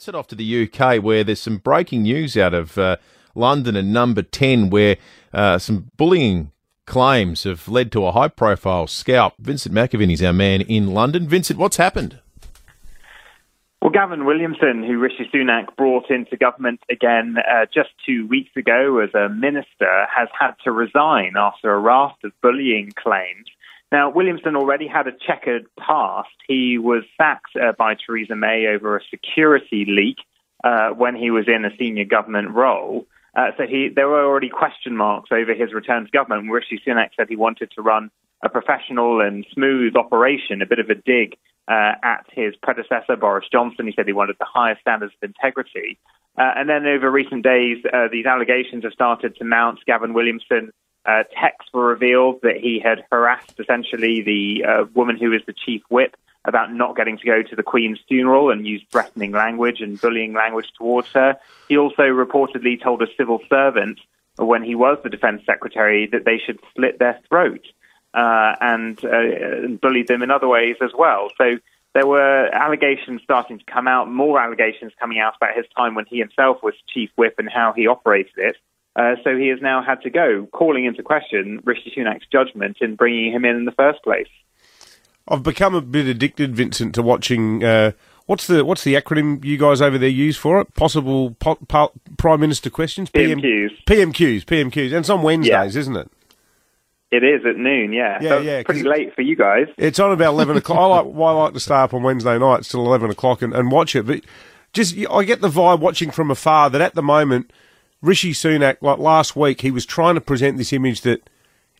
Set off to the UK where there's some breaking news out of uh, London and number 10 where uh, some bullying claims have led to a high profile scalp. Vincent McAviney is our man in London. Vincent, what's happened? Well, Gavin Williamson, who Rishi Sunak brought into government again uh, just two weeks ago as a minister, has had to resign after a raft of bullying claims. Now, Williamson already had a checkered past. He was sacked uh, by Theresa May over a security leak uh, when he was in a senior government role. Uh, so he, there were already question marks over his return to government. Rishi Sunak said he wanted to run a professional and smooth operation, a bit of a dig uh, at his predecessor, Boris Johnson. He said he wanted the highest standards of integrity. Uh, and then over recent days, uh, these allegations have started to mount. Gavin Williamson uh, texts were revealed that he had harassed essentially the uh, woman who is the chief whip about not getting to go to the Queen's funeral and used threatening language and bullying language towards her. He also reportedly told a civil servant when he was the defense secretary that they should slit their throat uh, and, uh, and bullied them in other ways as well. So there were allegations starting to come out, more allegations coming out about his time when he himself was chief whip and how he operated it. Uh, so he has now had to go, calling into question Rishi Sunak's judgment in bringing him in in the first place. I've become a bit addicted, Vincent, to watching. Uh, what's the what's the acronym you guys over there use for it? Possible po- po- Prime Minister questions. PMQs. PMQs. PMQs. And it's on Wednesdays, yeah. isn't it? It is at noon, yeah. Yeah, so yeah. Pretty late for you guys. It's on about eleven o'clock. I like well, I like to stay up on Wednesday nights till eleven o'clock and, and watch it. But just I get the vibe watching from afar that at the moment Rishi Sunak, like last week, he was trying to present this image that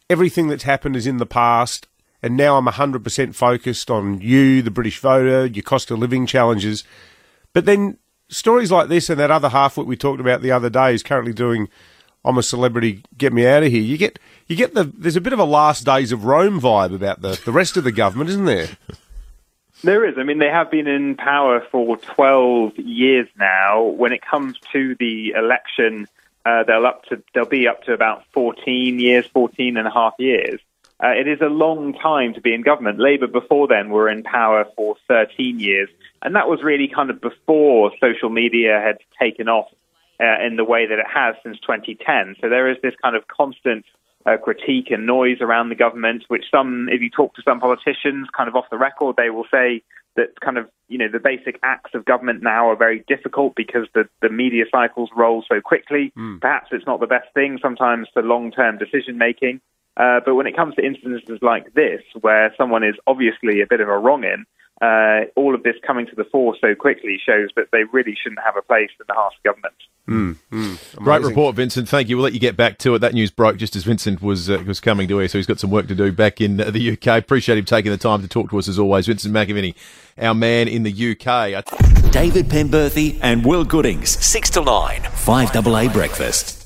everything that's happened is in the past, and now I'm 100% focused on you, the British voter, your cost of living challenges. But then stories like this and that other half what we talked about the other day is currently doing I'm a celebrity, get me out of here. You get you get the there's a bit of a last days of Rome vibe about the, the rest of the government, isn't there? There is. I mean, they have been in power for 12 years now. When it comes to the election, uh, they'll up to they'll be up to about 14 years, 14 and a half years. Uh, it is a long time to be in government. Labour before then were in power for 13 years, and that was really kind of before social media had taken off uh, in the way that it has since 2010. So there is this kind of constant uh, critique and noise around the government, which some, if you talk to some politicians, kind of off the record, they will say that kind of, you know, the basic acts of government now are very difficult because the, the media cycles roll so quickly. Mm. Perhaps it's not the best thing sometimes for long term decision making. Uh, but when it comes to instances like this, where someone is obviously a bit of a wrong in, uh, all of this coming to the fore so quickly shows that they really shouldn't have a place in the House of Government. Mm, mm, Great report, Vincent. Thank you. We'll let you get back to it. That news broke just as Vincent was uh, was coming to here, so he's got some work to do back in uh, the UK. Appreciate him taking the time to talk to us as always. Vincent McAviney, our man in the UK. David Penberthy and Will Goodings, 6 to 9, 5AA Breakfast.